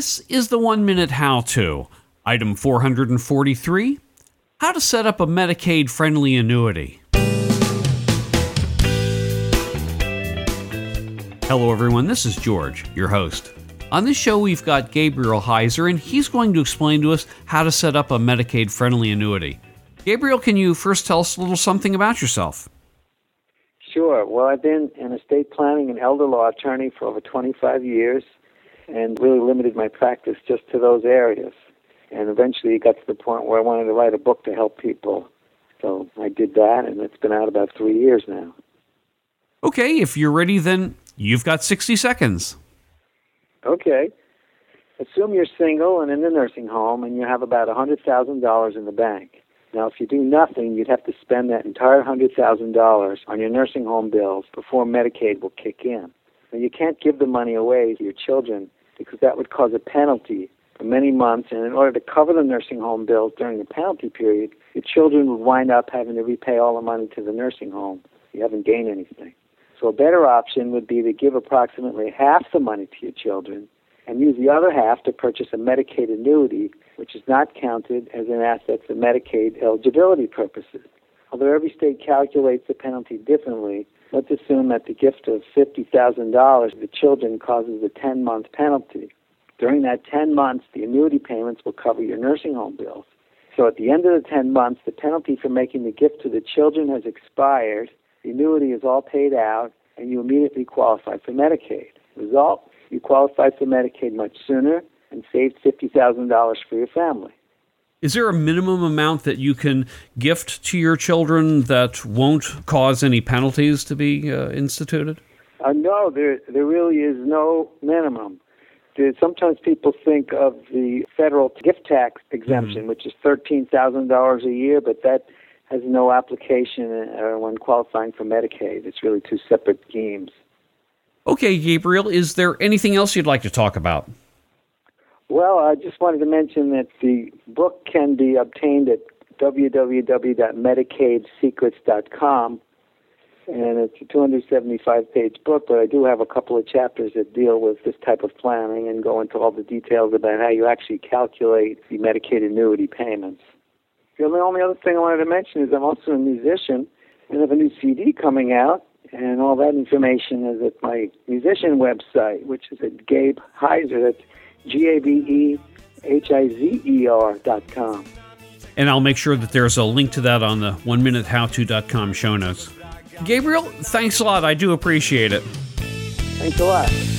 This is the one minute how to. Item 443 How to set up a Medicaid friendly annuity. Hello, everyone. This is George, your host. On this show, we've got Gabriel Heiser, and he's going to explain to us how to set up a Medicaid friendly annuity. Gabriel, can you first tell us a little something about yourself? Sure. Well, I've been an estate planning and elder law attorney for over 25 years and really limited my practice just to those areas. And eventually it got to the point where I wanted to write a book to help people. So I did that, and it's been out about three years now. Okay, if you're ready, then you've got 60 seconds. Okay. Assume you're single and in the nursing home, and you have about a $100,000 in the bank. Now, if you do nothing, you'd have to spend that entire $100,000 on your nursing home bills before Medicaid will kick in. Now, you can't give the money away to your children because that would cause a penalty for many months, and in order to cover the nursing home bills during the penalty period, your children would wind up having to repay all the money to the nursing home. You haven't gained anything. So a better option would be to give approximately half the money to your children and use the other half to purchase a Medicaid annuity, which is not counted as an asset for Medicaid eligibility purposes. Although every state calculates the penalty differently, let's assume that the gift of $50,000 to the children causes a 10 month penalty. During that 10 months, the annuity payments will cover your nursing home bills. So at the end of the 10 months, the penalty for making the gift to the children has expired, the annuity is all paid out, and you immediately qualify for Medicaid. Result, you qualify for Medicaid much sooner and saved $50,000 for your family. Is there a minimum amount that you can gift to your children that won't cause any penalties to be uh, instituted? Uh, no, there there really is no minimum. There, sometimes people think of the federal gift tax exemption, mm-hmm. which is thirteen thousand dollars a year, but that has no application uh, when qualifying for Medicaid. It's really two separate schemes. Okay, Gabriel, is there anything else you'd like to talk about? Well, I just wanted to mention that the book can be obtained at www.medicaidsecrets.com. And it's a 275 page book, but I do have a couple of chapters that deal with this type of planning and go into all the details about how you actually calculate the Medicaid annuity payments. The only other thing I wanted to mention is I'm also a musician and have a new CD coming out, and all that information is at my musician website, which is at Gabe Heiser. That's G A B E H I Z E R dot com. And I'll make sure that there's a link to that on the one minute how to.com show notes. Gabriel, thanks a lot. I do appreciate it. Thanks a lot.